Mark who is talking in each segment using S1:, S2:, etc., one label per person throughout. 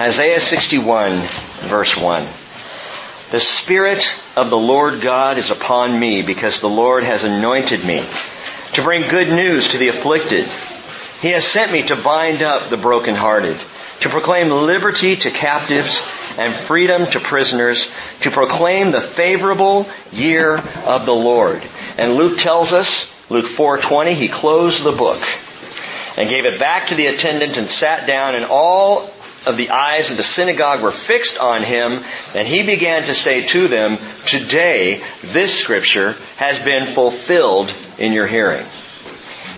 S1: Isaiah 61 verse 1. The Spirit of the Lord God is upon me because the Lord has anointed me to bring good news to the afflicted. He has sent me to bind up the brokenhearted, to proclaim liberty to captives and freedom to prisoners, to proclaim the favorable year of the Lord. And Luke tells us, Luke 4:20, he closed the book and gave it back to the attendant and sat down and all of the eyes of the synagogue were fixed on him, and he began to say to them, Today this scripture has been fulfilled in your hearing.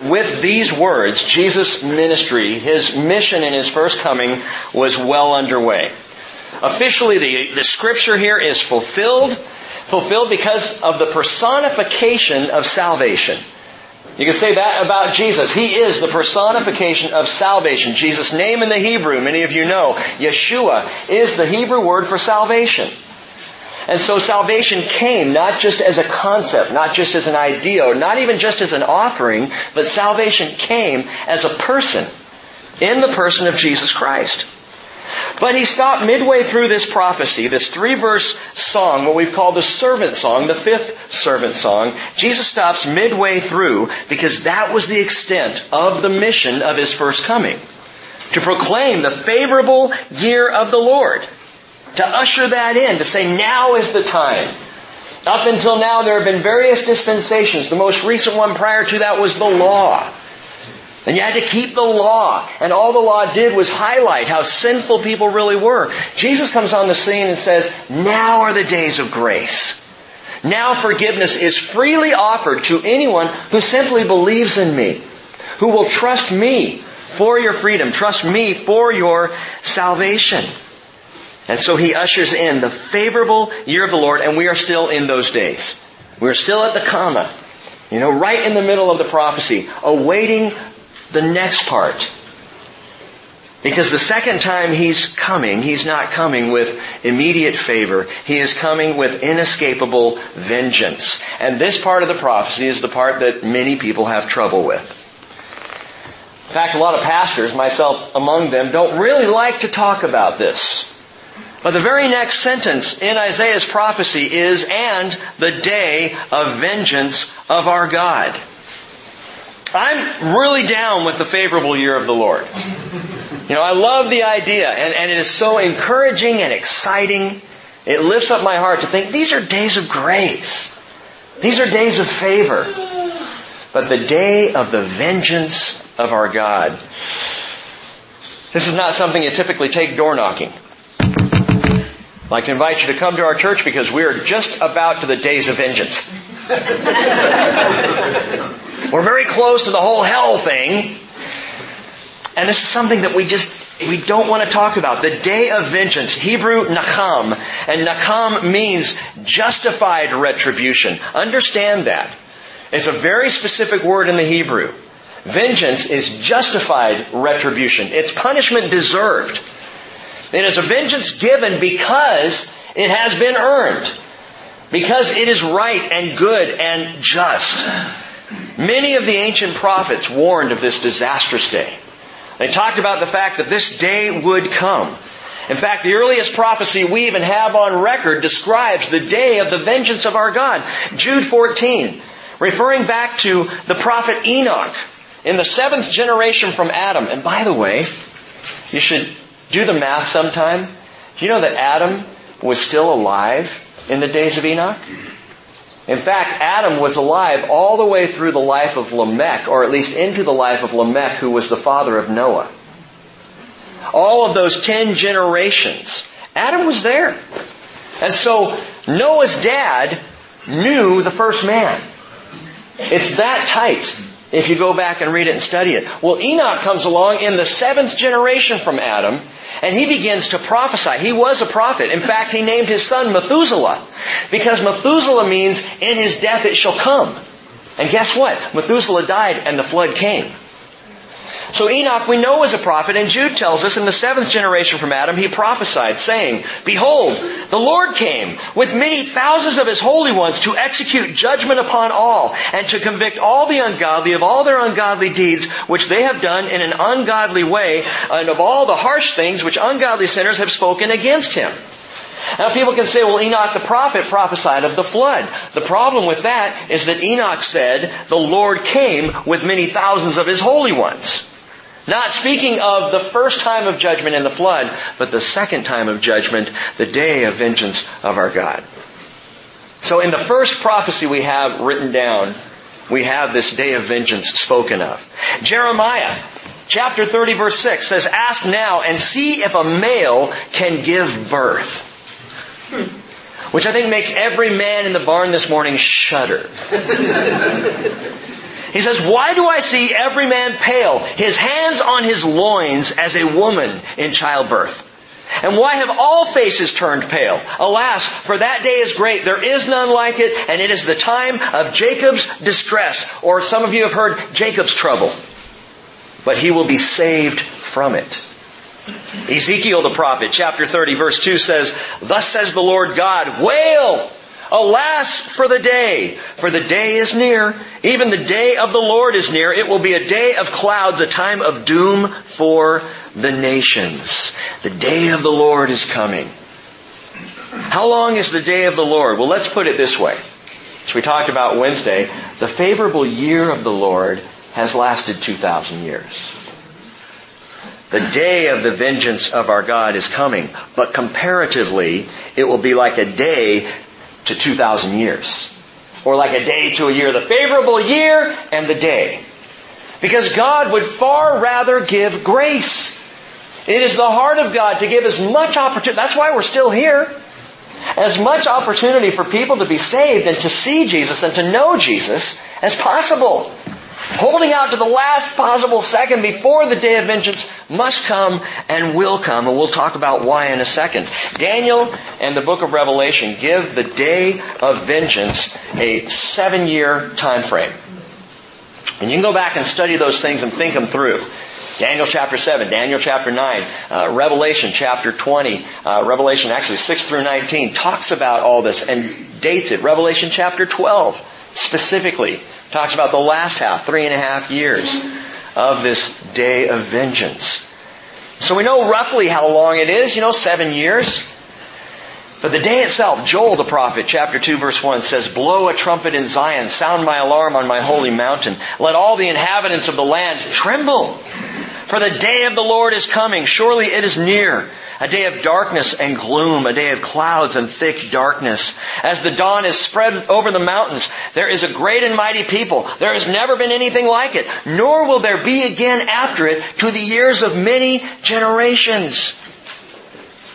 S1: With these words, Jesus' ministry, his mission in his first coming was well underway. Officially, the, the scripture here is fulfilled, fulfilled because of the personification of salvation. You can say that about Jesus. He is the personification of salvation. Jesus' name in the Hebrew, many of you know, Yeshua, is the Hebrew word for salvation. And so salvation came not just as a concept, not just as an idea, not even just as an offering, but salvation came as a person in the person of Jesus Christ. But he stopped midway through this prophecy, this three verse song, what we've called the servant song, the fifth servant song. Jesus stops midway through because that was the extent of the mission of his first coming. To proclaim the favorable year of the Lord. To usher that in, to say now is the time. Up until now there have been various dispensations. The most recent one prior to that was the law. And you had to keep the law. And all the law did was highlight how sinful people really were. Jesus comes on the scene and says, now are the days of grace. Now forgiveness is freely offered to anyone who simply believes in me, who will trust me for your freedom, trust me for your salvation. And so he ushers in the favorable year of the Lord, and we are still in those days. We're still at the comma, you know, right in the middle of the prophecy, awaiting the next part. Because the second time he's coming, he's not coming with immediate favor. He is coming with inescapable vengeance. And this part of the prophecy is the part that many people have trouble with. In fact, a lot of pastors, myself among them, don't really like to talk about this. But the very next sentence in Isaiah's prophecy is, and the day of vengeance of our God. I'm really down with the favorable year of the Lord. You know, I love the idea, and, and it is so encouraging and exciting. It lifts up my heart to think these are days of grace. These are days of favor. But the day of the vengeance of our God. This is not something you typically take door knocking. I'd like to invite you to come to our church because we are just about to the days of vengeance. We're very close to the whole hell thing. And this is something that we just, we don't want to talk about. The day of vengeance, Hebrew nakam. And nakam means justified retribution. Understand that. It's a very specific word in the Hebrew. Vengeance is justified retribution. It's punishment deserved. It is a vengeance given because it has been earned. Because it is right and good and just. Many of the ancient prophets warned of this disastrous day. They talked about the fact that this day would come. In fact, the earliest prophecy we even have on record describes the day of the vengeance of our God. Jude 14, referring back to the prophet Enoch in the seventh generation from Adam. And by the way, you should do the math sometime. Do you know that Adam was still alive in the days of Enoch? In fact, Adam was alive all the way through the life of Lamech, or at least into the life of Lamech, who was the father of Noah. All of those ten generations, Adam was there. And so Noah's dad knew the first man. It's that tight if you go back and read it and study it. Well, Enoch comes along in the seventh generation from Adam, and he begins to prophesy. He was a prophet. In fact, he named his son Methuselah, because Methuselah means, in his death it shall come. And guess what? Methuselah died and the flood came. So Enoch we know was a prophet, and Jude tells us in the seventh generation from Adam, he prophesied, saying, Behold, the Lord came with many thousands of his holy ones to execute judgment upon all, and to convict all the ungodly of all their ungodly deeds which they have done in an ungodly way, and of all the harsh things which ungodly sinners have spoken against him. Now people can say, well, Enoch the prophet prophesied of the flood. The problem with that is that Enoch said the Lord came with many thousands of his holy ones. Not speaking of the first time of judgment in the flood, but the second time of judgment, the day of vengeance of our God. So in the first prophecy we have written down, we have this day of vengeance spoken of. Jeremiah chapter 30 verse 6 says, Ask now and see if a male can give birth. Which I think makes every man in the barn this morning shudder. He says, Why do I see every man pale, his hands on his loins as a woman in childbirth? And why have all faces turned pale? Alas, for that day is great. There is none like it, and it is the time of Jacob's distress, or some of you have heard Jacob's trouble. But he will be saved from it. Ezekiel the prophet, chapter 30, verse 2 says, Thus says the Lord God, Wail! Alas for the day, for the day is near. Even the day of the Lord is near. It will be a day of clouds, a time of doom for the nations. The day of the Lord is coming. How long is the day of the Lord? Well, let's put it this way. As we talked about Wednesday, the favorable year of the Lord has lasted 2,000 years. The day of the vengeance of our God is coming, but comparatively, it will be like a day to 2,000 years. Or like a day to a year. The favorable year and the day. Because God would far rather give grace. It is the heart of God to give as much opportunity. That's why we're still here. As much opportunity for people to be saved and to see Jesus and to know Jesus as possible holding out to the last possible second before the day of vengeance must come and will come. And we'll talk about why in a second. Daniel and the book of Revelation give the day of vengeance a seven year time frame. And you can go back and study those things and think them through. Daniel chapter 7, Daniel chapter 9, uh, Revelation chapter 20, uh, Revelation actually 6 through 19 talks about all this and dates it. Revelation chapter 12 specifically Talks about the last half, three and a half years of this day of vengeance. So we know roughly how long it is, you know, seven years. But the day itself, Joel the prophet, chapter 2 verse 1 says, Blow a trumpet in Zion, sound my alarm on my holy mountain. Let all the inhabitants of the land tremble. For the day of the Lord is coming. Surely it is near. A day of darkness and gloom, a day of clouds and thick darkness. As the dawn is spread over the mountains, there is a great and mighty people. There has never been anything like it, nor will there be again after it to the years of many generations.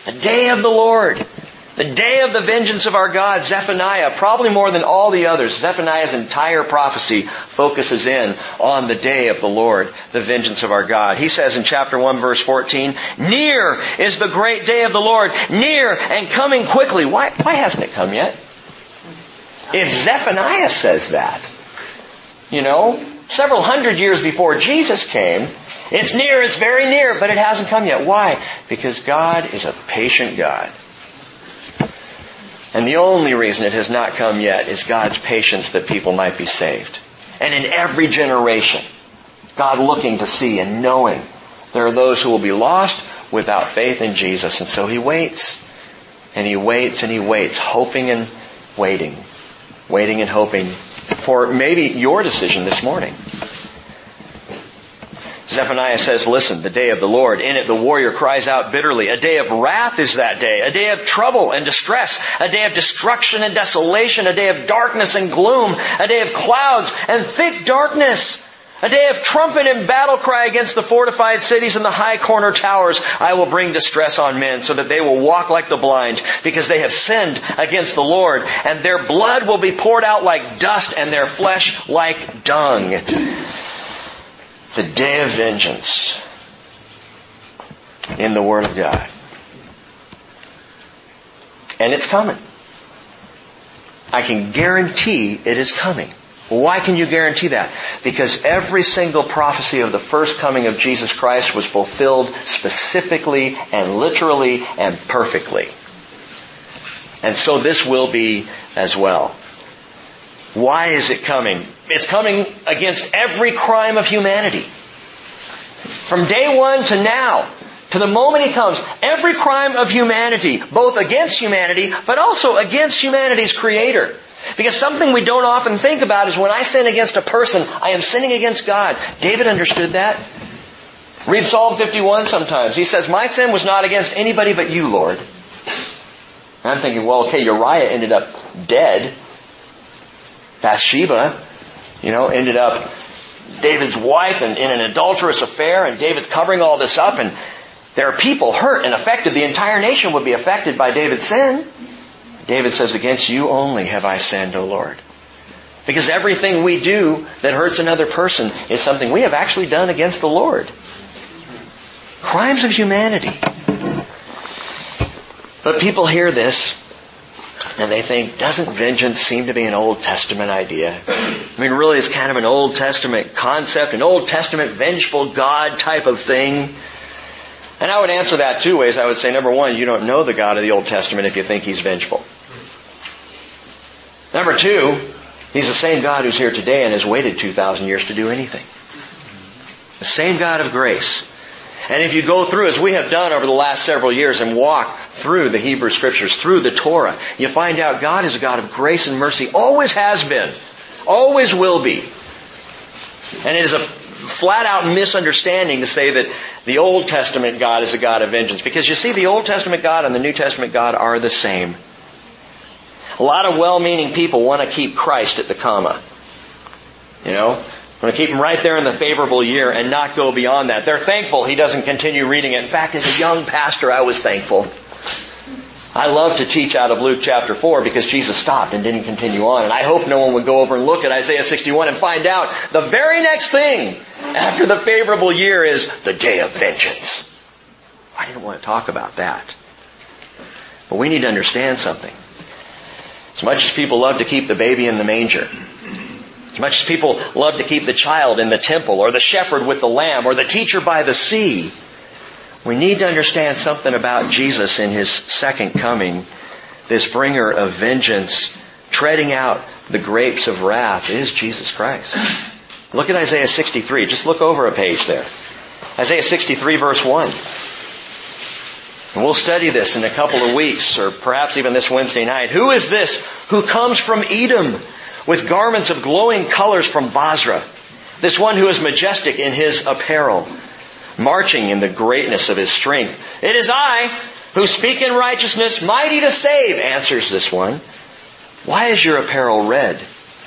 S1: A day of the Lord. The day of the vengeance of our God, Zephaniah, probably more than all the others, Zephaniah's entire prophecy focuses in on the day of the Lord, the vengeance of our God. He says in chapter 1 verse 14, Near is the great day of the Lord, near and coming quickly. Why, why hasn't it come yet? If Zephaniah says that, you know, several hundred years before Jesus came, it's near, it's very near, but it hasn't come yet. Why? Because God is a patient God. And the only reason it has not come yet is God's patience that people might be saved. And in every generation, God looking to see and knowing there are those who will be lost without faith in Jesus. And so He waits. And He waits and He waits, hoping and waiting. Waiting and hoping for maybe your decision this morning. Zephaniah says, listen, the day of the Lord. In it the warrior cries out bitterly. A day of wrath is that day. A day of trouble and distress. A day of destruction and desolation. A day of darkness and gloom. A day of clouds and thick darkness. A day of trumpet and battle cry against the fortified cities and the high corner towers. I will bring distress on men so that they will walk like the blind because they have sinned against the Lord and their blood will be poured out like dust and their flesh like dung the day of vengeance in the Word of God. And it's coming. I can guarantee it is coming. Why can you guarantee that? Because every single prophecy of the first coming of Jesus Christ was fulfilled specifically and literally and perfectly. And so this will be as well. Why is it coming? It's coming against every crime of humanity. From day one to now, to the moment he comes, every crime of humanity, both against humanity, but also against humanity's creator. Because something we don't often think about is when I sin against a person, I am sinning against God. David understood that. Read Psalm 51 sometimes. He says, My sin was not against anybody but you, Lord. And I'm thinking, well, okay, Uriah ended up dead. Bathsheba, you know, ended up David's wife and in an adulterous affair, and David's covering all this up, and there are people hurt and affected. The entire nation would be affected by David's sin. David says, Against you only have I sinned, O Lord. Because everything we do that hurts another person is something we have actually done against the Lord. Crimes of humanity. But people hear this and they think, doesn't vengeance seem to be an Old Testament idea? I mean, really, it's kind of an Old Testament concept, an Old Testament vengeful God type of thing. And I would answer that two ways. I would say, number one, you don't know the God of the Old Testament if you think He's vengeful. Number two, He's the same God who's here today and has waited 2,000 years to do anything. The same God of grace. And if you go through, as we have done over the last several years, and walk through the Hebrew Scriptures, through the Torah, you find out God is a God of grace and mercy. Always has been. Always will be. And it is a flat out misunderstanding to say that the Old Testament God is a God of vengeance. Because you see, the Old Testament God and the New Testament God are the same. A lot of well-meaning people want to keep Christ at the comma. You know? Want to keep him right there in the favorable year and not go beyond that. They're thankful he doesn't continue reading it. In fact, as a young pastor, I was thankful. I love to teach out of Luke chapter 4 because Jesus stopped and didn't continue on. And I hope no one would go over and look at Isaiah 61 and find out the very next thing after the favorable year is the day of vengeance. I didn't want to talk about that. But we need to understand something. As much as people love to keep the baby in the manger, much as people love to keep the child in the temple or the shepherd with the lamb or the teacher by the sea, we need to understand something about Jesus in His second coming, this bringer of vengeance, treading out the grapes of wrath is Jesus Christ. Look at Isaiah 63. Just look over a page there. Isaiah 63 verse 1. And we'll study this in a couple of weeks, or perhaps even this Wednesday night. Who is this who comes from Edom with garments of glowing colors from Bozrah, This one who is majestic in his apparel marching in the greatness of his strength. It is I who speak in righteousness, mighty to save, answers this one. Why is your apparel red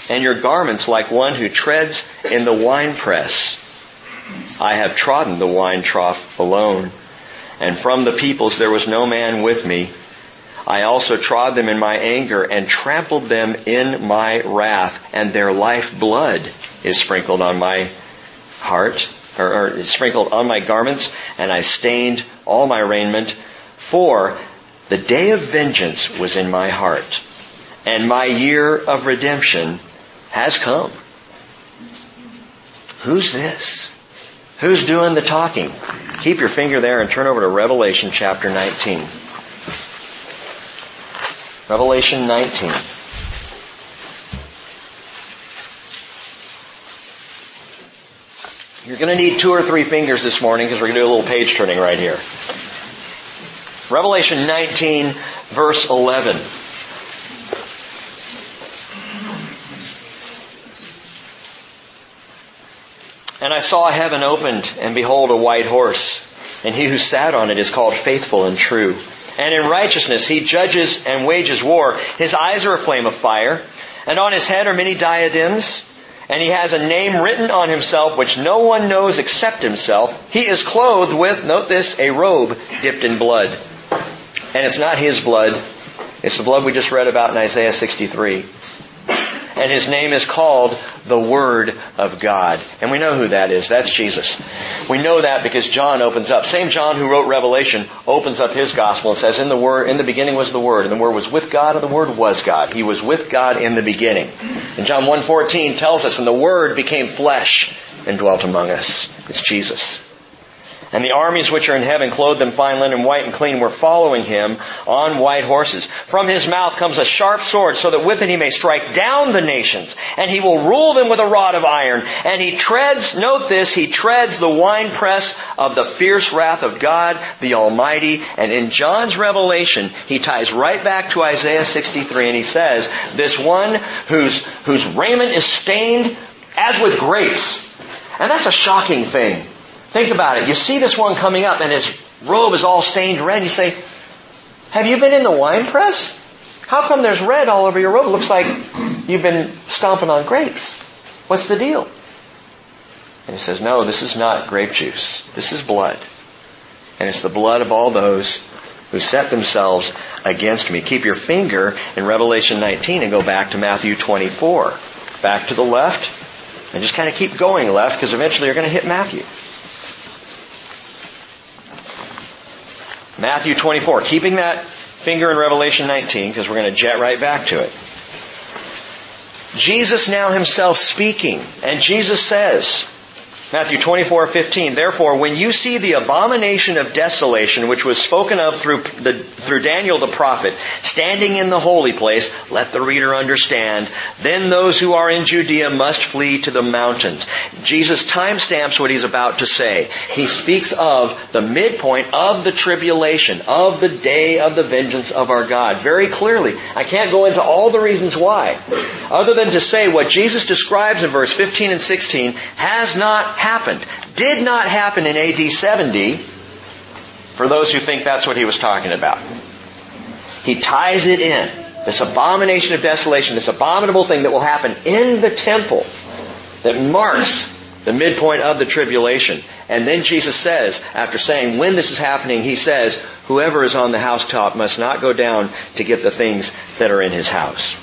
S1: and your garments like one who treads in the winepress? I have trodden the wine trough alone, and from the peoples there was no man with me. I also trod them in my anger and trampled them in my wrath, and their life blood is sprinkled on my heart or, or sprinkled on my garments, and I stained all my raiment. For the day of vengeance was in my heart, and my year of redemption has come. Who's this? Who's doing the talking? Keep your finger there and turn over to Revelation chapter 19. Revelation 19. You're going to need two or three fingers this morning because we're going to do a little page turning right here. Revelation 19 verse 11. And I saw heaven opened, and behold a white horse, and he who sat on it is called faithful and true. And in righteousness he judges and wages war. His eyes are a flame of fire, and on his head are many diadems, and he has a name written on himself which no one knows except himself. He is clothed with, note this, a robe dipped in blood. And it's not his blood. It's the blood we just read about in Isaiah 63. And his name is called the Word of God. And we know who that is. That's Jesus. We know that because John opens up. Same John who wrote Revelation opens up his gospel and says, in the Word, in the beginning was the Word, and the Word was with God, and the Word was God. He was with God in the beginning. And John 1.14 tells us, and the Word became flesh and dwelt among us. It's Jesus. And the armies which are in heaven, clothed in fine linen, white and clean, were following him on white horses. From his mouth comes a sharp sword, so that with it he may strike down the nations. And he will rule them with a rod of iron. And he treads, note this, he treads the winepress of the fierce wrath of God, the Almighty. And in John's revelation, he ties right back to Isaiah 63, and he says, this one whose, whose raiment is stained as with grapes. And that's a shocking thing. Think about it. You see this one coming up and his robe is all stained red. You say, have you been in the wine press? How come there's red all over your robe? It looks like you've been stomping on grapes. What's the deal? And he says, no, this is not grape juice. This is blood. And it's the blood of all those who set themselves against me. Keep your finger in Revelation 19 and go back to Matthew 24. Back to the left and just kind of keep going left because eventually you're going to hit Matthew. Matthew 24. Keeping that finger in Revelation 19 because we're going to jet right back to it. Jesus now himself speaking, and Jesus says, Matthew 24, 15. Therefore, when you see the abomination of desolation, which was spoken of through, the, through Daniel the prophet, standing in the holy place, let the reader understand. Then those who are in Judea must flee to the mountains. Jesus timestamps what he's about to say. He speaks of the midpoint of the tribulation, of the day of the vengeance of our God, very clearly. I can't go into all the reasons why, other than to say what Jesus describes in verse 15 and 16 has not happened. Did not happen in AD 70 for those who think that's what he was talking about. He ties it in. This abomination of desolation, this abominable thing that will happen in the temple that marks the midpoint of the tribulation. And then Jesus says, after saying when this is happening, he says, whoever is on the housetop must not go down to get the things that are in his house.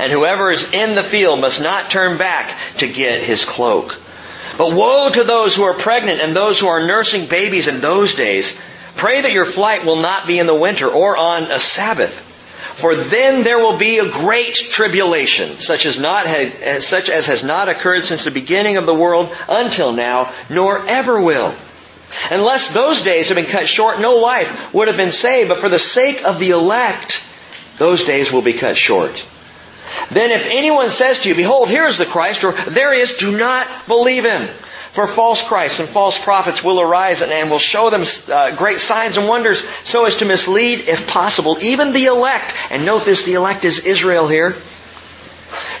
S1: And whoever is in the field must not turn back to get his cloak. But woe to those who are pregnant and those who are nursing babies in those days. Pray that your flight will not be in the winter or on a Sabbath. For then there will be a great tribulation, such as, not had, such as has not occurred since the beginning of the world until now, nor ever will. Unless those days had been cut short, no life would have been saved. But for the sake of the elect, those days will be cut short. Then if anyone says to you, behold, here is the Christ, or there he is, do not believe him. For false Christs and false prophets will arise and will show them uh, great signs and wonders so as to mislead, if possible, even the elect. And note this, the elect is Israel here.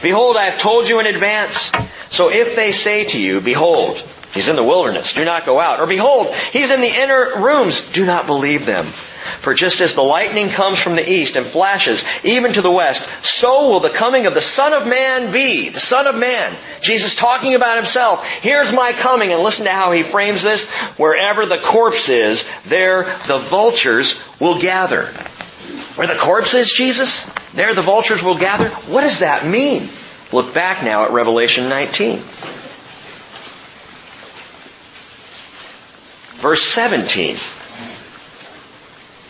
S1: Behold, I have told you in advance. So if they say to you, behold, he's in the wilderness, do not go out. Or behold, he's in the inner rooms, do not believe them. For just as the lightning comes from the east and flashes even to the west, so will the coming of the Son of Man be. The Son of Man. Jesus talking about himself. Here's my coming. And listen to how he frames this. Wherever the corpse is, there the vultures will gather. Where the corpse is, Jesus, there the vultures will gather. What does that mean? Look back now at Revelation 19. Verse 17.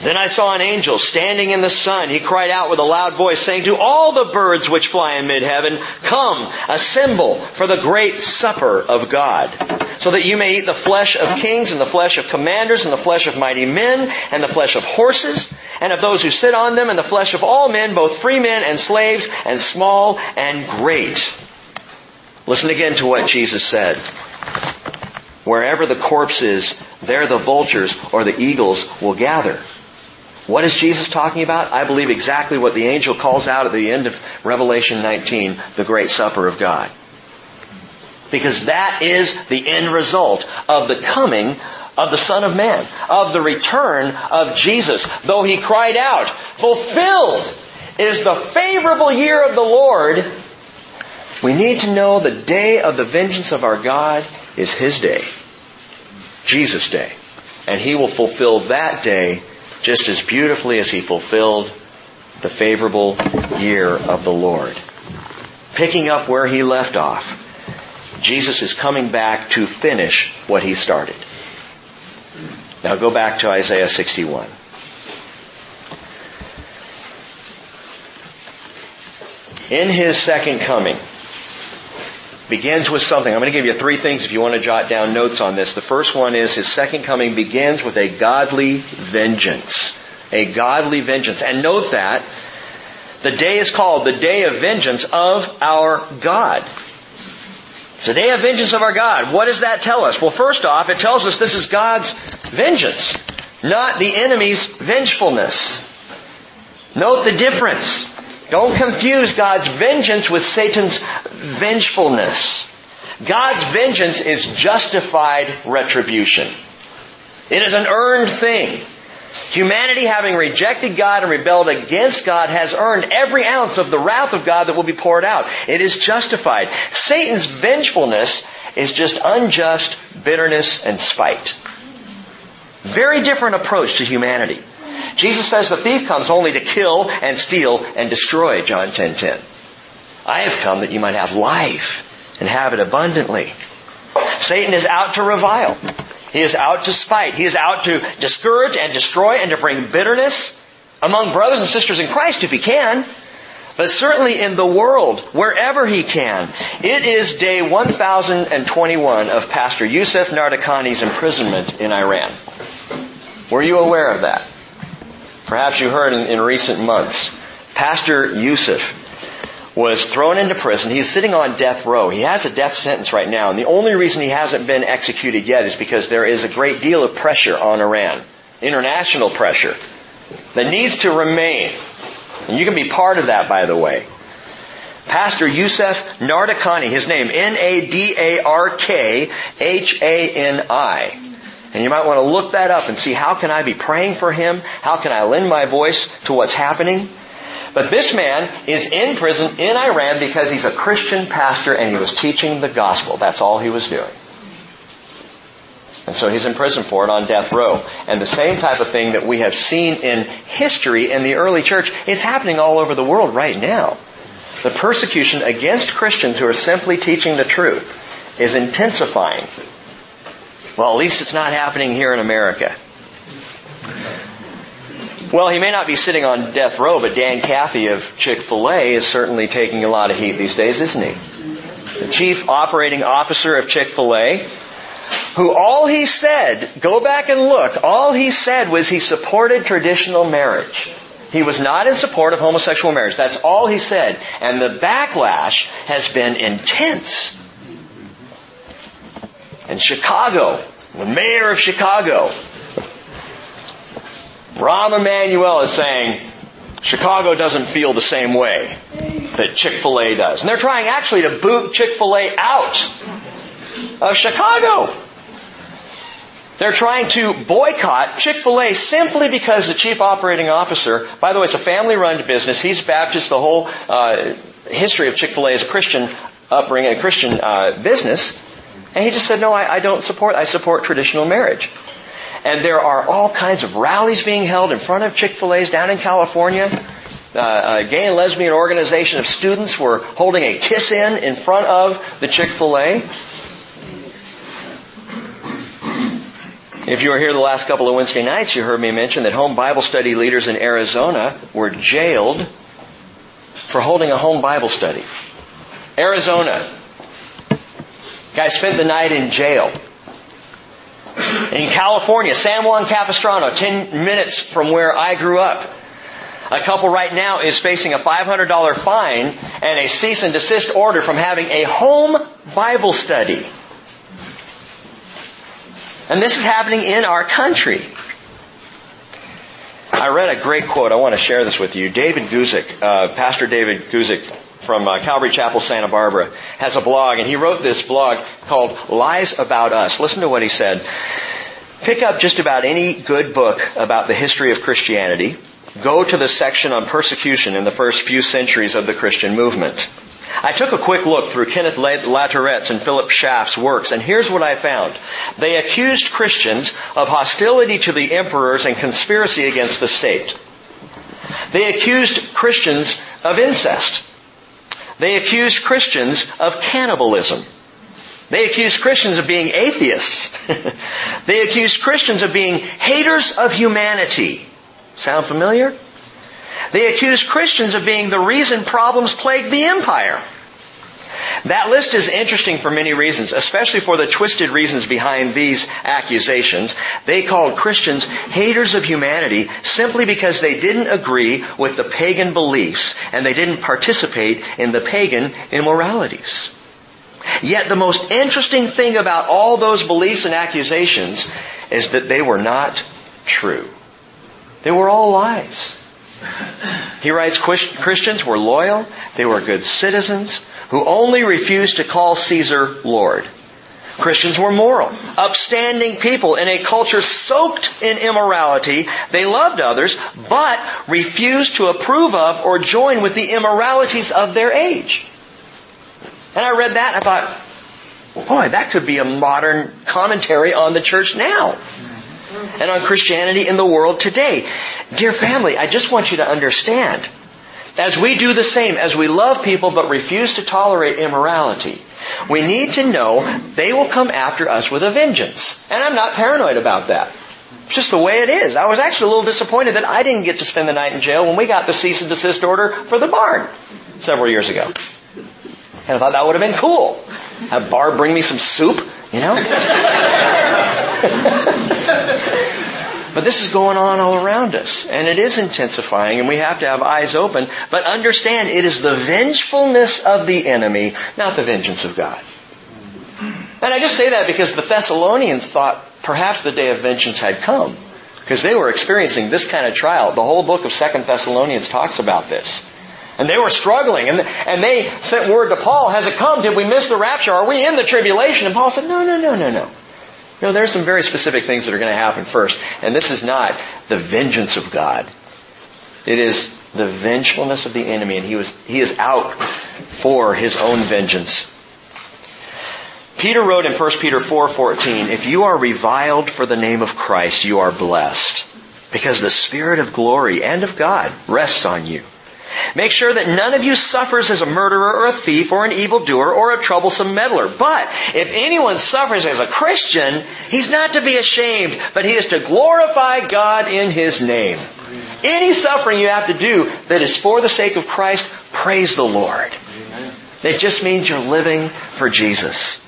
S1: Then I saw an angel standing in the sun. He cried out with a loud voice saying to all the birds which fly in mid-heaven, come, assemble for the great supper of God, so that you may eat the flesh of kings and the flesh of commanders and the flesh of mighty men and the flesh of horses and of those who sit on them and the flesh of all men, both free men and slaves and small and great. Listen again to what Jesus said. Wherever the corpse is, there the vultures or the eagles will gather. What is Jesus talking about? I believe exactly what the angel calls out at the end of Revelation 19, the great supper of God. Because that is the end result of the coming of the Son of Man, of the return of Jesus. Though he cried out, fulfilled is the favorable year of the Lord, we need to know the day of the vengeance of our God is His day. Jesus' day. And He will fulfill that day just as beautifully as he fulfilled the favorable year of the Lord. picking up where he left off. Jesus is coming back to finish what he started. Now go back to Isaiah 61. In his second coming, begins with something. I'm going to give you three things if you want to jot down notes on this. The first one is his second coming begins with a godly vengeance. A godly vengeance. And note that the day is called the day of vengeance of our God. It's the day of vengeance of our God. What does that tell us? Well, first off, it tells us this is God's vengeance, not the enemy's vengefulness. Note the difference. Don't confuse God's vengeance with Satan's vengefulness. God's vengeance is justified retribution. It is an earned thing. Humanity, having rejected God and rebelled against God, has earned every ounce of the wrath of God that will be poured out. It is justified. Satan's vengefulness is just unjust bitterness and spite. Very different approach to humanity. Jesus says the thief comes only to kill and steal and destroy, John 10:10. 10, 10. I have come that you might have life and have it abundantly. Satan is out to revile. He is out to spite. He is out to discourage and destroy and to bring bitterness among brothers and sisters in Christ if he can. But certainly in the world, wherever he can. It is day 1021 of Pastor Yusuf Nadarkhani's imprisonment in Iran. Were you aware of that? Perhaps you heard in, in recent months. Pastor Yusuf was thrown into prison. He's sitting on death row. He has a death sentence right now. And the only reason he hasn't been executed yet is because there is a great deal of pressure on Iran. International pressure that needs to remain. And you can be part of that, by the way. Pastor Yusuf Nadarkhani, his name, N-A-D-A-R-K-H-A-N-I. And you might want to look that up and see how can I be praying for him? How can I lend my voice to what's happening? But this man is in prison in Iran because he's a Christian pastor and he was teaching the gospel. That's all he was doing. And so he's in prison for it on death row. And the same type of thing that we have seen in history in the early church is happening all over the world right now. The persecution against Christians who are simply teaching the truth is intensifying. Well, at least it's not happening here in America. Well, he may not be sitting on death row, but Dan Cathy of Chick-fil-A is certainly taking a lot of heat these days, isn't he? The chief operating officer of Chick-fil-A, who all he said, go back and look, all he said was he supported traditional marriage. He was not in support of homosexual marriage. That's all he said. And the backlash has been intense. In Chicago, the mayor of Chicago Rahm Emanuel is saying Chicago doesn't feel the same way that Chick-fil-A does. And they're trying actually to boot Chick-fil-A out of Chicago. They're trying to boycott Chick-fil-A simply because the chief operating officer, by the way, it's a family-run business. He's Baptist. The whole uh, history of Chick-fil-A is a Christian upbringing, a Christian uh, business. And he just said, no, I, I don't support, I support traditional marriage. And there are all kinds of rallies being held in front of Chick-fil-A's down in California. Uh, a gay and lesbian organization of students were holding a kiss-in in front of the Chick-fil-A. If you were here the last couple of Wednesday nights, you heard me mention that home Bible study leaders in Arizona were jailed for holding a home Bible study. Arizona. Guy spent the night in jail. In California, San Juan Capistrano, 10 minutes from where I grew up. A couple right now is facing a $500 fine and a cease and desist order from having a home Bible study. And this is happening in our country. I read a great quote. I want to share this with you. David Guzik, uh, Pastor David Guzik from uh, Calvary Chapel, Santa Barbara, has a blog, and he wrote this blog called Lies About Us. Listen to what he said. Pick up just about any good book about the history of Christianity. Go to the section on persecution in the first few centuries of the Christian movement. I took a quick look through Kenneth Latourette's and Philip Schaff's works, and here's what I found. They accused Christians of hostility to the emperors and conspiracy against the state. They accused Christians of incest. They accused Christians of cannibalism. They accused Christians of being atheists. they accused Christians of being haters of humanity. Sound familiar? They accused Christians of being the reason problems plagued the empire. That list is interesting for many reasons, especially for the twisted reasons behind these accusations. They called Christians haters of humanity simply because they didn't agree with the pagan beliefs and they didn't participate in the pagan immoralities. Yet the most interesting thing about all those beliefs and accusations is that they were not true. They were all lies. He writes Christians were loyal, they were good citizens, who only refused to call Caesar Lord. Christians were moral, upstanding people in a culture soaked in immorality. They loved others, but refused to approve of or join with the immoralities of their age. And I read that and I thought, boy, that could be a modern commentary on the church now. And on Christianity in the world today. Dear family, I just want you to understand as we do the same, as we love people but refuse to tolerate immorality, we need to know they will come after us with a vengeance. And I'm not paranoid about that. It's just the way it is. I was actually a little disappointed that I didn't get to spend the night in jail when we got the cease and desist order for the barn several years ago. And I thought that would have been cool. Have Barb bring me some soup, you know? But this is going on all around us. And it is intensifying and we have to have eyes open. But understand it is the vengefulness of the enemy, not the vengeance of God. And I just say that because the Thessalonians thought perhaps the day of vengeance had come. Because they were experiencing this kind of trial. The whole book of Second Thessalonians talks about this. And they were struggling. And, and they sent word to Paul, has it come? Did we miss the rapture? Are we in the tribulation? And Paul said, no, no, no, no, no. You know, there's some very specific things that are going to happen first. And this is not the vengeance of God. It is the vengefulness of the enemy and he was, he is out for his own vengeance. Peter wrote in 1 Peter 4:14, "If you are reviled for the name of Christ, you are blessed, because the spirit of glory and of God rests on you." Make sure that none of you suffers as a murderer or a thief or an evildoer or a troublesome meddler. But if anyone suffers as a Christian, he's not to be ashamed, but he is to glorify God in his name. Any suffering you have to do that is for the sake of Christ, praise the Lord. It just means you're living for Jesus.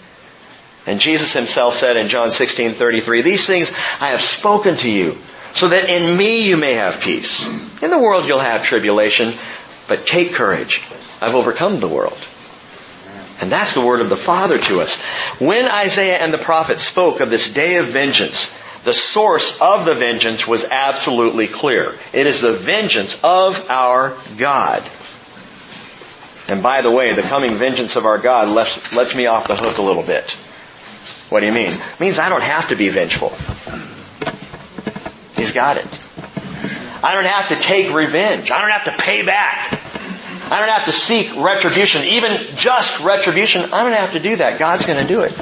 S1: And Jesus himself said in John 16:33, "These things I have spoken to you so that in me you may have peace. In the world you'll have tribulation, but take courage. I've overcome the world. And that's the word of the Father to us. When Isaiah and the prophets spoke of this day of vengeance, the source of the vengeance was absolutely clear. It is the vengeance of our God. And by the way, the coming vengeance of our God lets, lets me off the hook a little bit. What do you mean? It means I don't have to be vengeful. He's got it. I don't have to take revenge. I don't have to pay back. I don't have to seek retribution, even just retribution. I don't have to do that. God's going to do it.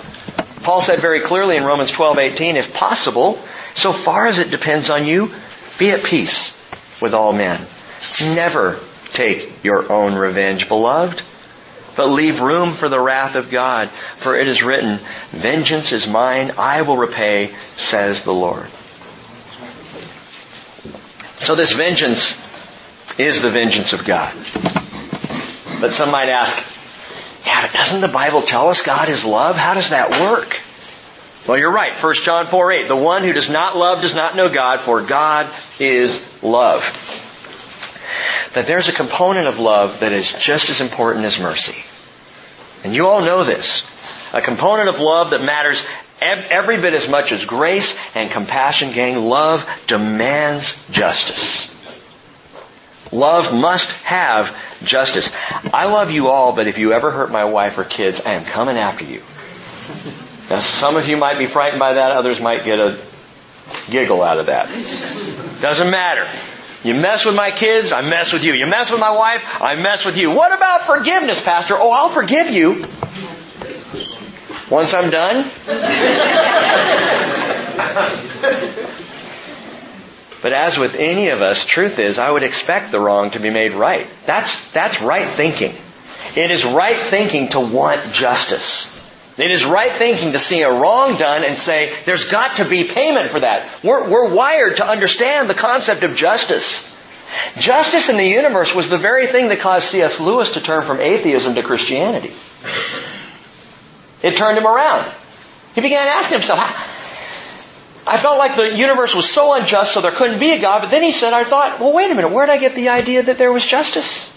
S1: Paul said very clearly in Romans 12:18, if possible, so far as it depends on you, be at peace with all men. Never take your own revenge, beloved, but leave room for the wrath of God, for it is written, vengeance is mine, I will repay, says the Lord. So this vengeance is the vengeance of God. But some might ask, yeah, but doesn't the Bible tell us God is love? How does that work? Well, you're right. 1 John 4, 8. The one who does not love does not know God, for God is love. That there's a component of love that is just as important as mercy. And you all know this. A component of love that matters every bit as much as grace and compassion, gang. Love demands justice. Love must have justice. I love you all, but if you ever hurt my wife or kids, I am coming after you. Now, some of you might be frightened by that, others might get a giggle out of that. Doesn't matter. You mess with my kids, I mess with you. You mess with my wife, I mess with you. What about forgiveness, Pastor? Oh, I'll forgive you. Once I'm done? but as with any of us, truth is, I would expect the wrong to be made right. That's, that's right thinking. It is right thinking to want justice. It is right thinking to see a wrong done and say, there's got to be payment for that. We're, we're wired to understand the concept of justice. Justice in the universe was the very thing that caused C.S. Lewis to turn from atheism to Christianity. It turned him around. He began asking himself, I felt like the universe was so unjust so there couldn't be a God, but then he said, I thought, well wait a minute, where did I get the idea that there was justice?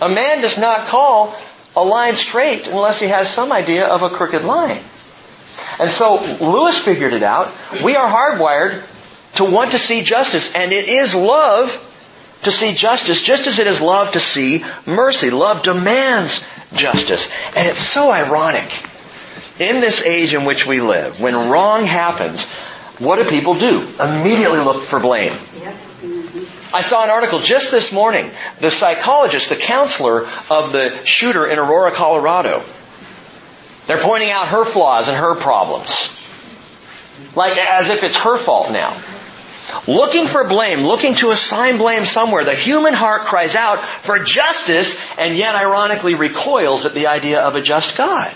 S1: A man does not call a line straight unless he has some idea of a crooked line. And so Lewis figured it out. We are hardwired to want to see justice, and it is love to see justice just as it is love to see mercy. Love demands justice. And it's so ironic. In this age in which we live, when wrong happens, what do people do? Immediately look for blame. I saw an article just this morning. The psychologist, the counselor of the shooter in Aurora, Colorado. They're pointing out her flaws and her problems. Like as if it's her fault now. Looking for blame, looking to assign blame somewhere, the human heart cries out for justice and yet ironically recoils at the idea of a just God.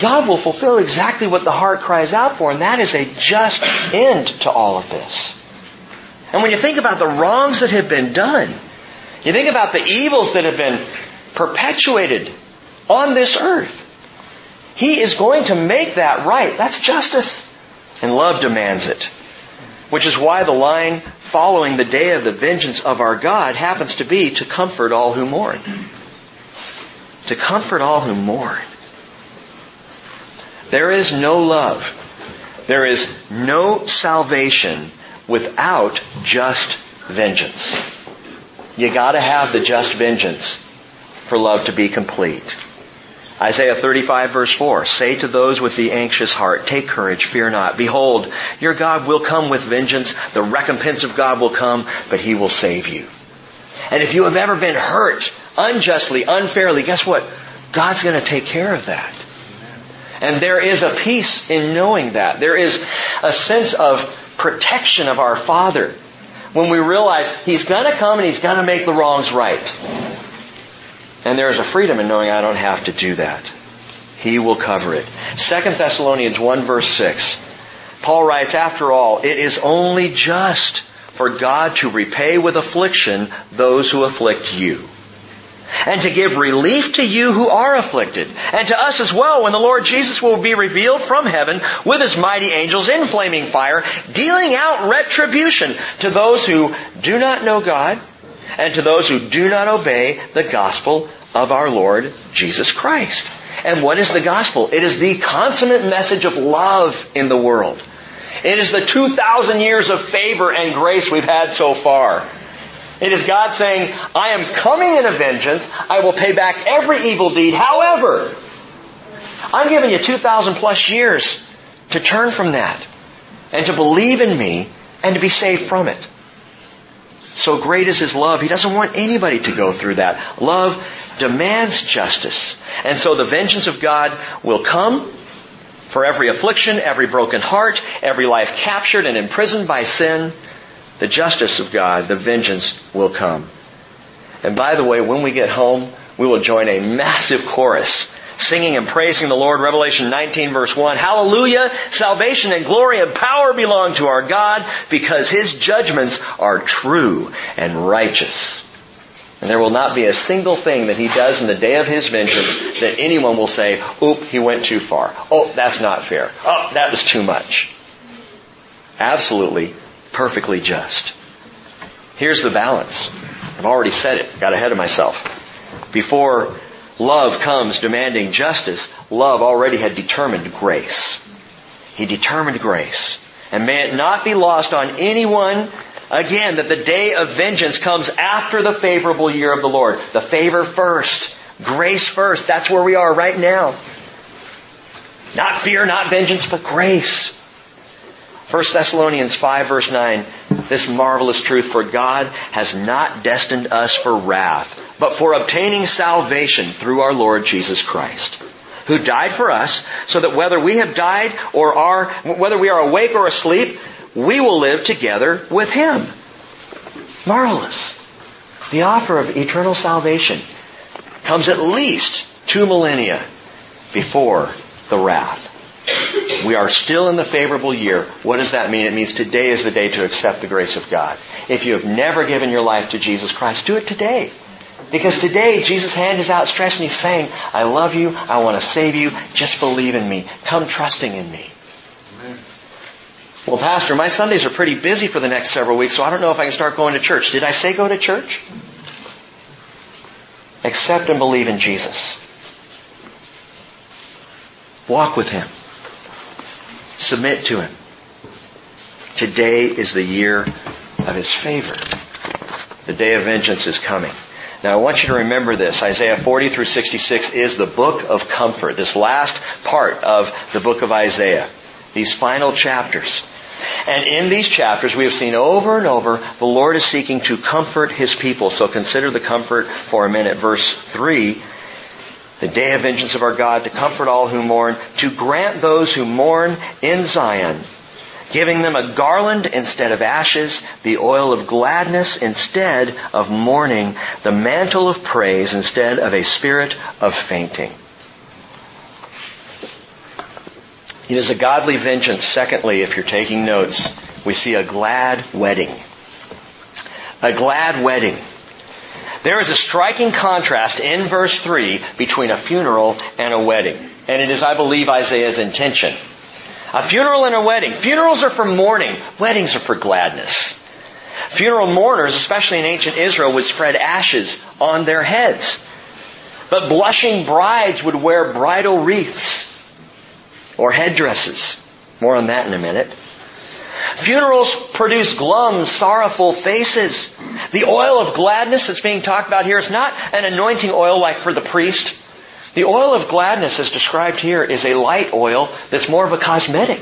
S1: God will fulfill exactly what the heart cries out for, and that is a just end to all of this. And when you think about the wrongs that have been done, you think about the evils that have been perpetuated on this earth, He is going to make that right. That's justice. And love demands it. Which is why the line following the day of the vengeance of our God happens to be to comfort all who mourn. To comfort all who mourn. There is no love. There is no salvation without just vengeance. You gotta have the just vengeance for love to be complete. Isaiah 35 verse 4, say to those with the anxious heart, take courage, fear not. Behold, your God will come with vengeance. The recompense of God will come, but He will save you. And if you have ever been hurt unjustly, unfairly, guess what? God's going to take care of that. And there is a peace in knowing that. There is a sense of protection of our Father when we realize He's going to come and He's going to make the wrongs right. And there is a freedom in knowing I don't have to do that. He will cover it. 2 Thessalonians 1 verse 6. Paul writes, after all, it is only just for God to repay with affliction those who afflict you and to give relief to you who are afflicted, and to us as well when the Lord Jesus will be revealed from heaven with his mighty angels in flaming fire, dealing out retribution to those who do not know God, and to those who do not obey the gospel of our Lord Jesus Christ. And what is the gospel? It is the consummate message of love in the world. It is the 2,000 years of favor and grace we've had so far. It is God saying, I am coming in a vengeance. I will pay back every evil deed. However, I'm giving you 2,000 plus years to turn from that and to believe in me and to be saved from it. So great is His love. He doesn't want anybody to go through that. Love demands justice. And so the vengeance of God will come for every affliction, every broken heart, every life captured and imprisoned by sin the justice of God, the vengeance will come. And by the way, when we get home, we will join a massive chorus singing and praising the Lord. Revelation 19 verse 1. Hallelujah! Salvation and glory and power belong to our God because His judgments are true and righteous. And there will not be a single thing that He does in the day of His vengeance that anyone will say, oop, He went too far. Oh, that's not fair. Oh, that was too much. Absolutely perfectly just. Here's the balance. I've already said it. Got ahead of myself. Before love comes demanding justice, love already had determined grace. He determined grace. And may it not be lost on anyone again that the day of vengeance comes after the favorable year of the Lord. The favor first. Grace first. That's where we are right now. Not fear, not vengeance, but grace. 1 Thessalonians 5 verse 9, this marvelous truth, for God has not destined us for wrath, but for obtaining salvation through our Lord Jesus Christ, who died for us, so that whether we have died or are, whether we are awake or asleep, we will live together with Him. Marvelous. The offer of eternal salvation comes at least two millennia before the wrath. We are still in the favorable year. What does that mean? It means today is the day to accept the grace of God. If you have never given your life to Jesus Christ, do it today. Because today, Jesus' hand is outstretched and He's saying, I love you, I want to save you, just believe in me. Come trusting in me. Amen. Well, Pastor, my Sundays are pretty busy for the next several weeks, so I don't know if I can start going to church. Did I say go to church? Accept and believe in Jesus. Walk with Him. Submit to Him. Today is the year of His favor. The day of vengeance is coming. Now I want you to remember this. Isaiah 40 through 66 is the book of comfort. This last part of the book of Isaiah. These final chapters. And in these chapters, we have seen over and over, the Lord is seeking to comfort His people. So consider the comfort for a minute. Verse 3, the day of vengeance of our God, to comfort all who mourn, to grant those who mourn in Zion, giving them a garland instead of ashes, the oil of gladness instead of mourning, the mantle of praise instead of a spirit of fainting. It is a godly vengeance. Secondly, if you're taking notes, we see a glad wedding. A glad wedding. There is a striking contrast in verse 3 between a funeral and a wedding. And it is, I believe, Isaiah's intention. A funeral and a wedding. Funerals are for mourning. Weddings are for gladness. Funeral mourners, especially in ancient Israel, would spread ashes on their heads. But blushing brides would wear bridal wreaths or headdresses. More on that in a minute. Funerals produce glum, sorrowful faces. The oil of gladness that's being talked about here is not an anointing oil like for the priest. The oil of gladness as described here is a light oil that's more of a cosmetic.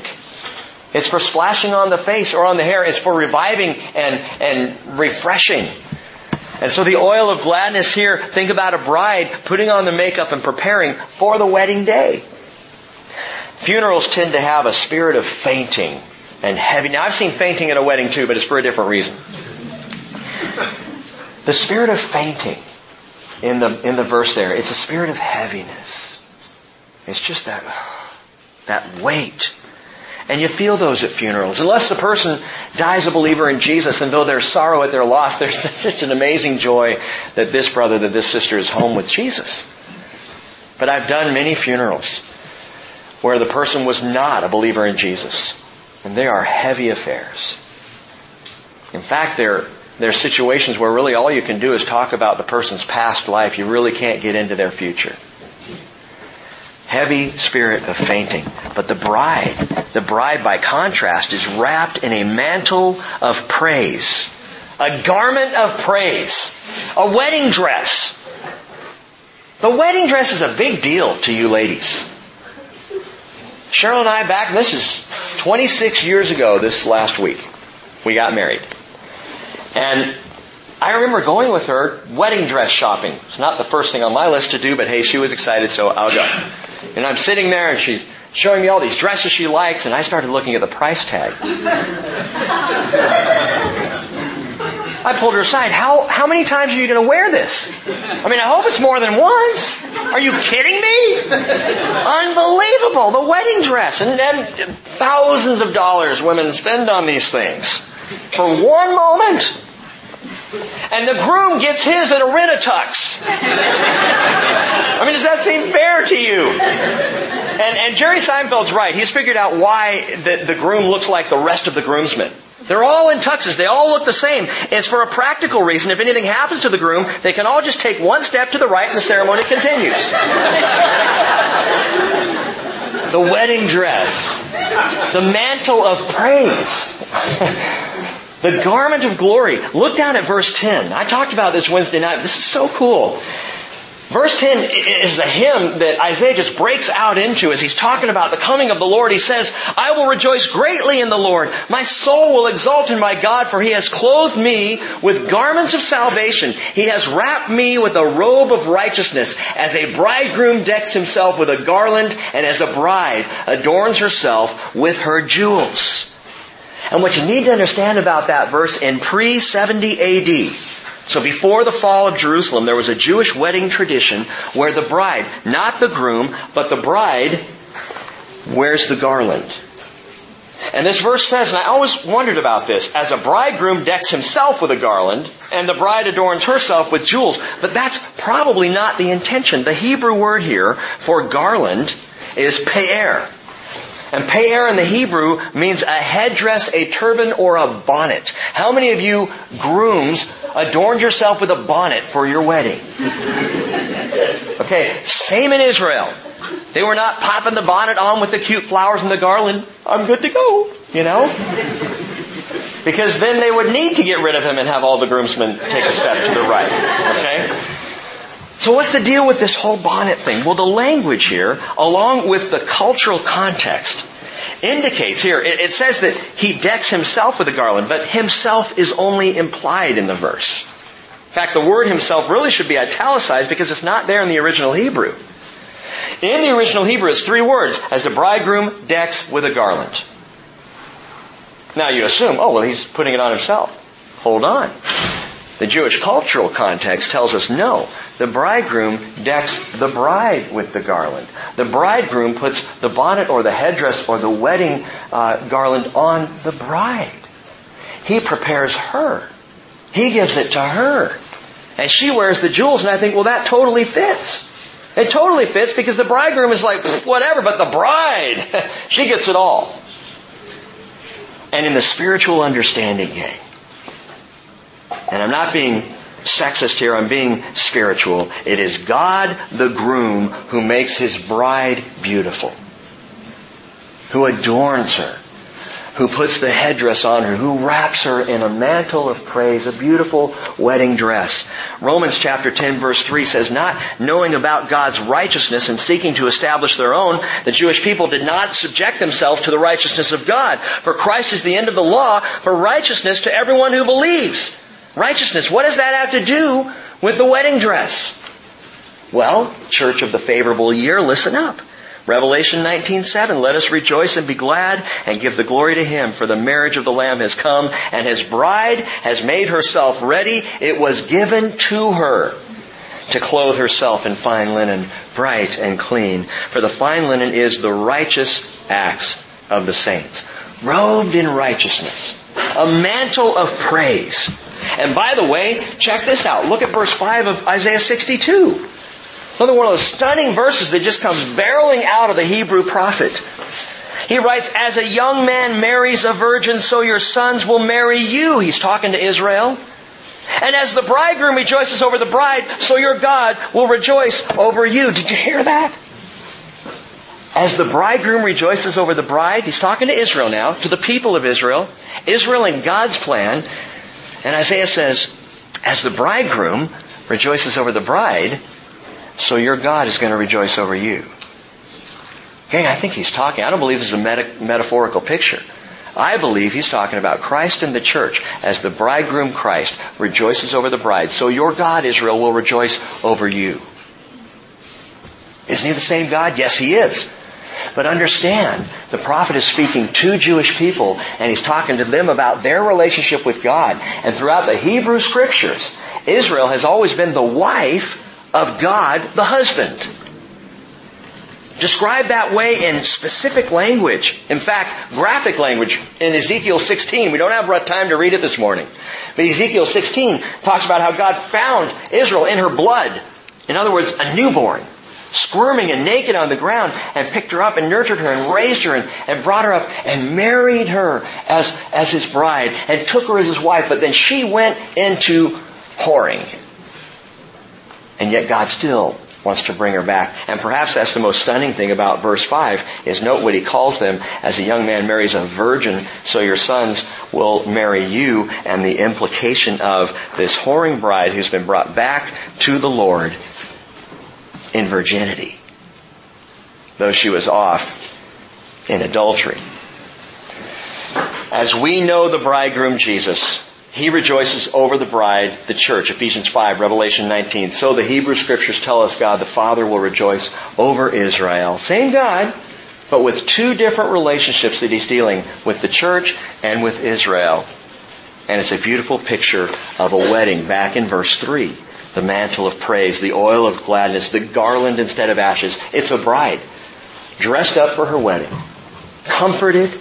S1: It's for splashing on the face or on the hair. It's for reviving and, and refreshing. And so the oil of gladness here, think about a bride putting on the makeup and preparing for the wedding day. Funerals tend to have a spirit of fainting and heavy. Now I've seen fainting at a wedding too, but it's for a different reason. The spirit of fainting in the, in the verse there, it's a spirit of heaviness. It's just that, that weight. And you feel those at funerals. Unless the person dies a believer in Jesus and though there's sorrow at their loss, there's just an amazing joy that this brother, that this sister is home with Jesus. But I've done many funerals where the person was not a believer in Jesus. And they are heavy affairs. In fact, they're, they're situations where really all you can do is talk about the person's past life. You really can't get into their future. Heavy spirit of fainting. But the bride, the bride by contrast is wrapped in a mantle of praise. A garment of praise. A wedding dress. The wedding dress is a big deal to you ladies. Cheryl and I back, this is 26 years ago this last week. We got married. And I remember going with her wedding dress shopping. It's not the first thing on my list to do, but hey, she was excited, so I'll go. And I'm sitting there and she's showing me all these dresses she likes, and I started looking at the price tag. I pulled her aside. How, how many times are you going to wear this? I mean, I hope it's more than once. Are you kidding me? Unbelievable. The wedding dress. And then thousands of dollars women spend on these things. For one moment. And the groom gets his at a rent-a-tux. I mean, does that seem fair to you? And, and Jerry Seinfeld's right. He's figured out why the, the groom looks like the rest of the groomsmen. They're all in tuxes. They all look the same. It's for a practical reason. If anything happens to the groom, they can all just take one step to the right and the ceremony continues. the wedding dress. The mantle of praise. the garment of glory. Look down at verse 10. I talked about this Wednesday night. This is so cool. Verse 10 is a hymn that Isaiah just breaks out into as he's talking about the coming of the Lord. He says, I will rejoice greatly in the Lord. My soul will exult in my God, for he has clothed me with garments of salvation. He has wrapped me with a robe of righteousness, as a bridegroom decks himself with a garland, and as a bride adorns herself with her jewels. And what you need to understand about that verse in pre-70 AD, So before the fall of Jerusalem, there was a Jewish wedding tradition where the bride, not the groom, but the bride, wears the garland. And this verse says, and I always wondered about this, as a bridegroom decks himself with a garland, and the bride adorns herself with jewels. But that's probably not the intention. The Hebrew word here for garland is pe'er. And pe'er in the Hebrew means a headdress, a turban, or a bonnet. How many of you grooms adorned yourself with a bonnet for your wedding? Okay, same in Israel. They were not popping the bonnet on with the cute flowers and the garland. I'm good to go, you know? Because then they would need to get rid of him and have all the groomsmen take a step to the right. Okay? So what's the deal with this whole bonnet thing? Well, the language here, along with the cultural context, indicates here, it, says that he decks himself with a garland, but himself is only implied in the verse. In fact, the word himself really should be italicized because it's not there in the original Hebrew. In the original Hebrew, it's three words, as the bridegroom decks with a garland. Now you assume, oh, well, he's putting it on himself. Hold on. The Jewish cultural context tells us no. The bridegroom decks the bride with the garland. The bridegroom puts the bonnet or the headdress or the wedding uh, garland on the bride. He prepares her. He gives it to her. And she wears the jewels, and I think, well, that totally fits. It totally fits because the bridegroom is like, whatever, but the bride, she gets it all. And in the spiritual understanding, gang, and I'm not being sexist here, I'm being spiritual. It is God, the groom, who makes his bride beautiful, who adorns her, who puts the headdress on her, who wraps her in a mantle of praise, a beautiful wedding dress. Romans chapter 10 verse 3 says, not knowing about God's righteousness and seeking to establish their own, the Jewish people did not subject themselves to the righteousness of God. For Christ is the end of the law for righteousness to everyone who believes. Righteousness, what does that have to do with the wedding dress? Well, church of the favorable year, listen up. Revelation 19:7 Let us rejoice and be glad and give the glory to him for the marriage of the lamb has come and his bride has made herself ready it was given to her to clothe herself in fine linen bright and clean for the fine linen is the righteous acts of the saints robed in righteousness a mantle of praise and by the way check this out look at verse 5 of Isaiah 62 Another one of those stunning verses that just comes barreling out of the Hebrew prophet. He writes, as a young man marries a virgin, so your sons will marry you. He's talking to Israel. And as the bridegroom rejoices over the bride, so your God will rejoice over you. Did you hear that? As the bridegroom rejoices over the bride, he's talking to Israel now, to the people of Israel, Israel in God's plan. And Isaiah says, as the bridegroom rejoices over the bride, so your God is going to rejoice over you. Okay, I think he's talking. I don't believe this is a meta- metaphorical picture. I believe he's talking about Christ and the church as the bridegroom Christ rejoices over the bride. So your God, Israel, will rejoice over you. Isn't he the same God? Yes, he is. But understand, the prophet is speaking to Jewish people and he's talking to them about their relationship with God. And throughout the Hebrew scriptures, Israel has always been the wife of God the husband. Described that way in specific language. In fact, graphic language in Ezekiel 16. We don't have time to read it this morning. But Ezekiel 16 talks about how God found Israel in her blood. In other words, a newborn. Squirming and naked on the ground and picked her up and nurtured her and raised her and, and brought her up and married her as, as his bride and took her as his wife. But then she went into whoring. And yet God still wants to bring her back. And perhaps that's the most stunning thing about verse 5 is note what he calls them as a young man marries a virgin, so your sons will marry you, and the implication of this whoring bride who's been brought back to the Lord in virginity, though she was off in adultery. As we know the bridegroom Jesus, he rejoices over the bride, the church, Ephesians 5, Revelation 19. So the Hebrew scriptures tell us God the Father will rejoice over Israel. Same God, but with two different relationships that He's dealing with the church and with Israel. And it's a beautiful picture of a wedding back in verse 3. The mantle of praise, the oil of gladness, the garland instead of ashes. It's a bride dressed up for her wedding, comforted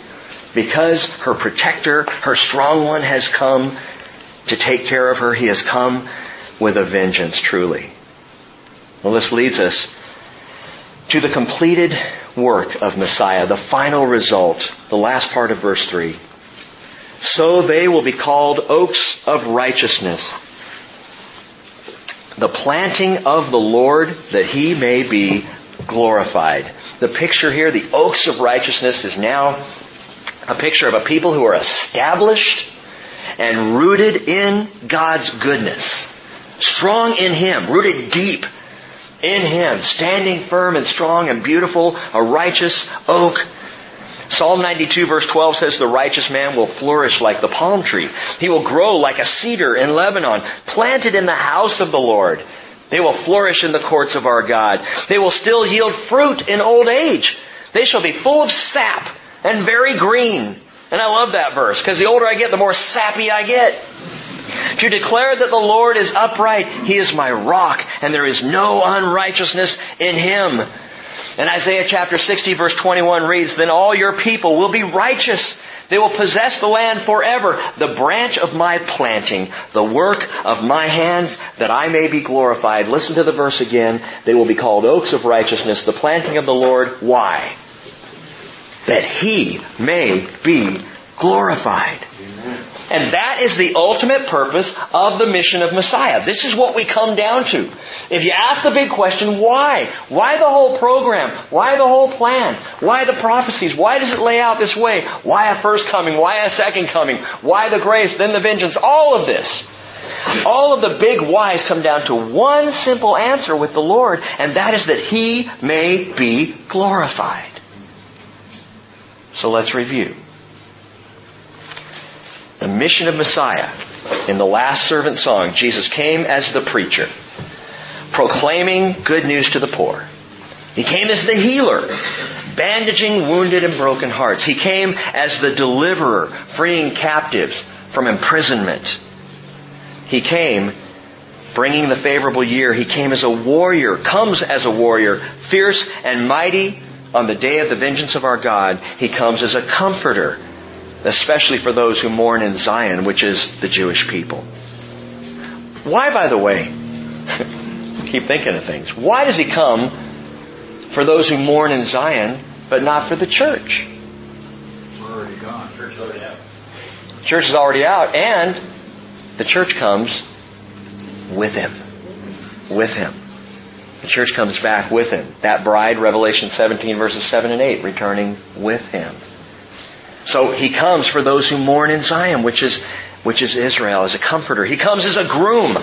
S1: because her protector, her strong one has come to take care of her. He has come with a vengeance truly. Well, this leads us to the completed work of Messiah, the final result, the last part of verse 3. So they will be called oaks of righteousness, the planting of the Lord that he may be glorified. The picture here, the oaks of righteousness, is now a picture of a people who are established and rooted in God's goodness. Strong in Him, rooted deep in Him, standing firm and strong and beautiful, a righteous oak. Psalm 92 verse 12 says the righteous man will flourish like the palm tree. He will grow like a cedar in Lebanon, planted in the house of the Lord. They will flourish in the courts of our God. They will still yield fruit in old age. They shall be full of sap and very green. And I love that verse because the older I get, the more sappy I get. To declare that the Lord is upright, He is my rock, and there is no unrighteousness in Him. And Isaiah chapter 60 verse 21 reads, Then all your people will be righteous. They will possess the land forever, the branch of my planting, the work of my hands, that I may be glorified. Listen to the verse again. They will be called oaks of righteousness, the planting of the Lord. Why? That He may be glorified. And that is the ultimate purpose of the mission of Messiah. This is what we come down to. If you ask the big question, why? Why the whole program? Why the whole plan? Why the prophecies? Why does it lay out this way? Why a first coming? Why a second coming? Why the grace, then the vengeance? All of this. All of the big whys come down to one simple answer with the Lord, and that is that He may be glorified. So let's review. The mission of Messiah. In the last servant song, Jesus came as the preacher, proclaiming good news to the poor. He came as the healer, bandaging wounded and broken hearts. He came as the deliverer, freeing captives from imprisonment. He came bringing the favorable year. He came as a warrior, comes as a warrior, fierce and mighty on the day of the vengeance of our God. He comes as a comforter, especially for those who mourn in Zion, which is the Jewish people. Why, by the way, keep thinking of things. Why does he come for those who mourn in Zion, but not for the church?
S2: We're already gone. Church is already out.
S1: Church is already out, and the church comes with him. With him. The church comes back with him. That bride, Revelation 17 verses 7 and 8, returning with him. So he comes for those who mourn in Zion, which is, which is Israel, as a comforter. He comes as a groom,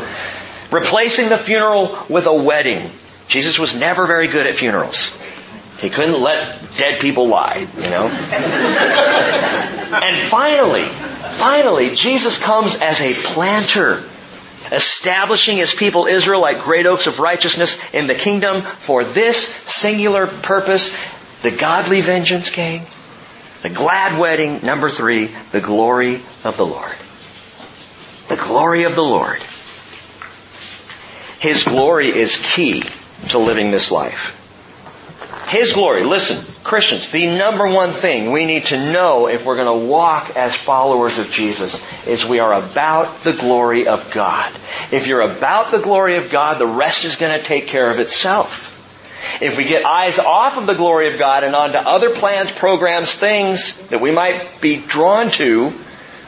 S1: replacing the funeral with a wedding. Jesus was never very good at funerals. He couldn't let dead people lie, you know? and finally, finally, Jesus comes as a planter, establishing his people Israel like great oaks of righteousness in the kingdom for this singular purpose, the godly vengeance king, the glad wedding, number three, the glory of the Lord. The glory of the Lord. His glory is key to living this life. His glory, listen, Christians, the number one thing we need to know if we're going to walk as followers of Jesus is we are about the glory of God. If you're about the glory of God, the rest is going to take care of itself. If we get eyes off of the glory of God and onto other plans, programs, things that we might be drawn to,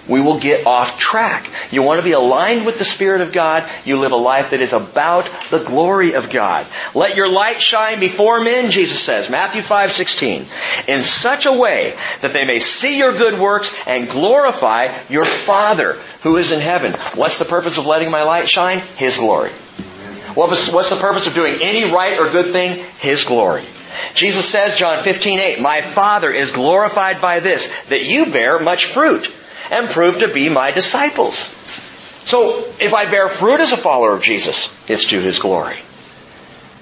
S1: we will get off track. You want to be aligned with the Spirit of God, you live a life that is about the glory of God. Let your light shine before men, Jesus says, Matthew 5, 16, in such a way that they may see your good works and glorify your Father who is in heaven. What's the purpose of letting my light shine? His glory. What's the purpose of doing any right or good thing? His glory. Jesus says, John 15, 8, My Father is glorified by this, that you bear much fruit and prove to be my disciples. So, if I bear fruit as a follower of Jesus, it's to His glory.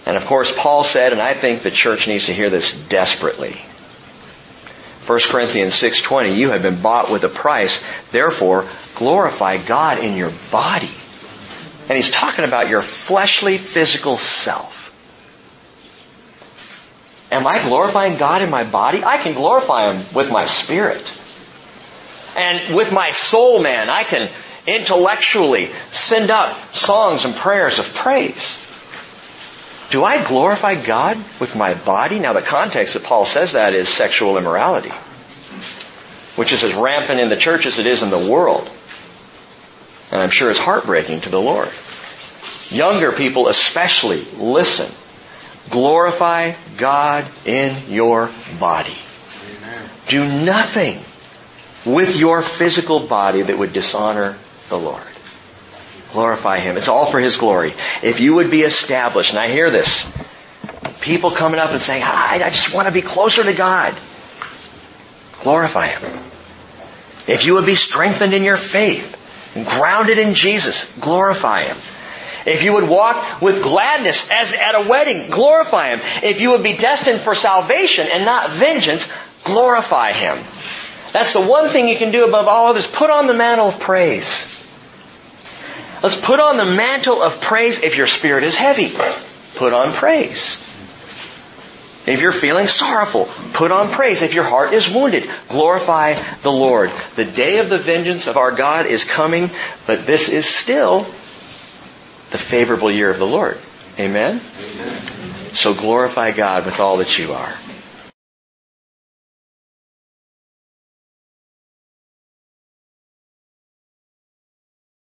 S1: And of course, Paul said, and I think the church needs to hear this desperately, 1 Corinthians 6:20, you have been bought with a price, therefore glorify God in your body. And he's talking about your fleshly physical self. Am I glorifying God in my body? I can glorify Him with my spirit. And with my soul man, I can intellectually send up songs and prayers of praise. Do I glorify God with my body? Now the context that Paul says that is sexual immorality, which is as rampant in the church as it is in the world. And I'm sure it's heartbreaking to the Lord. Younger people especially, listen. Glorify God in your body. Do nothing with your physical body that would dishonor the Lord. Glorify Him. It's all for His glory. If you would be established, and I hear this, people coming up and saying, I, I just want to be closer to God. Glorify Him. If you would be strengthened in your faith, grounded in Jesus, glorify Him. If you would walk with gladness as at a wedding, glorify Him. If you would be destined for salvation and not vengeance, glorify Him. That's the one thing you can do above all others. Put on the mantle of praise. Let's put on the mantle of praise if your spirit is heavy. Put on praise. If you're feeling sorrowful, put on praise. If your heart is wounded, glorify the Lord. The day of the vengeance of our God is coming, but this is still the favorable year of the Lord. Amen? Amen. So glorify God with all that you are.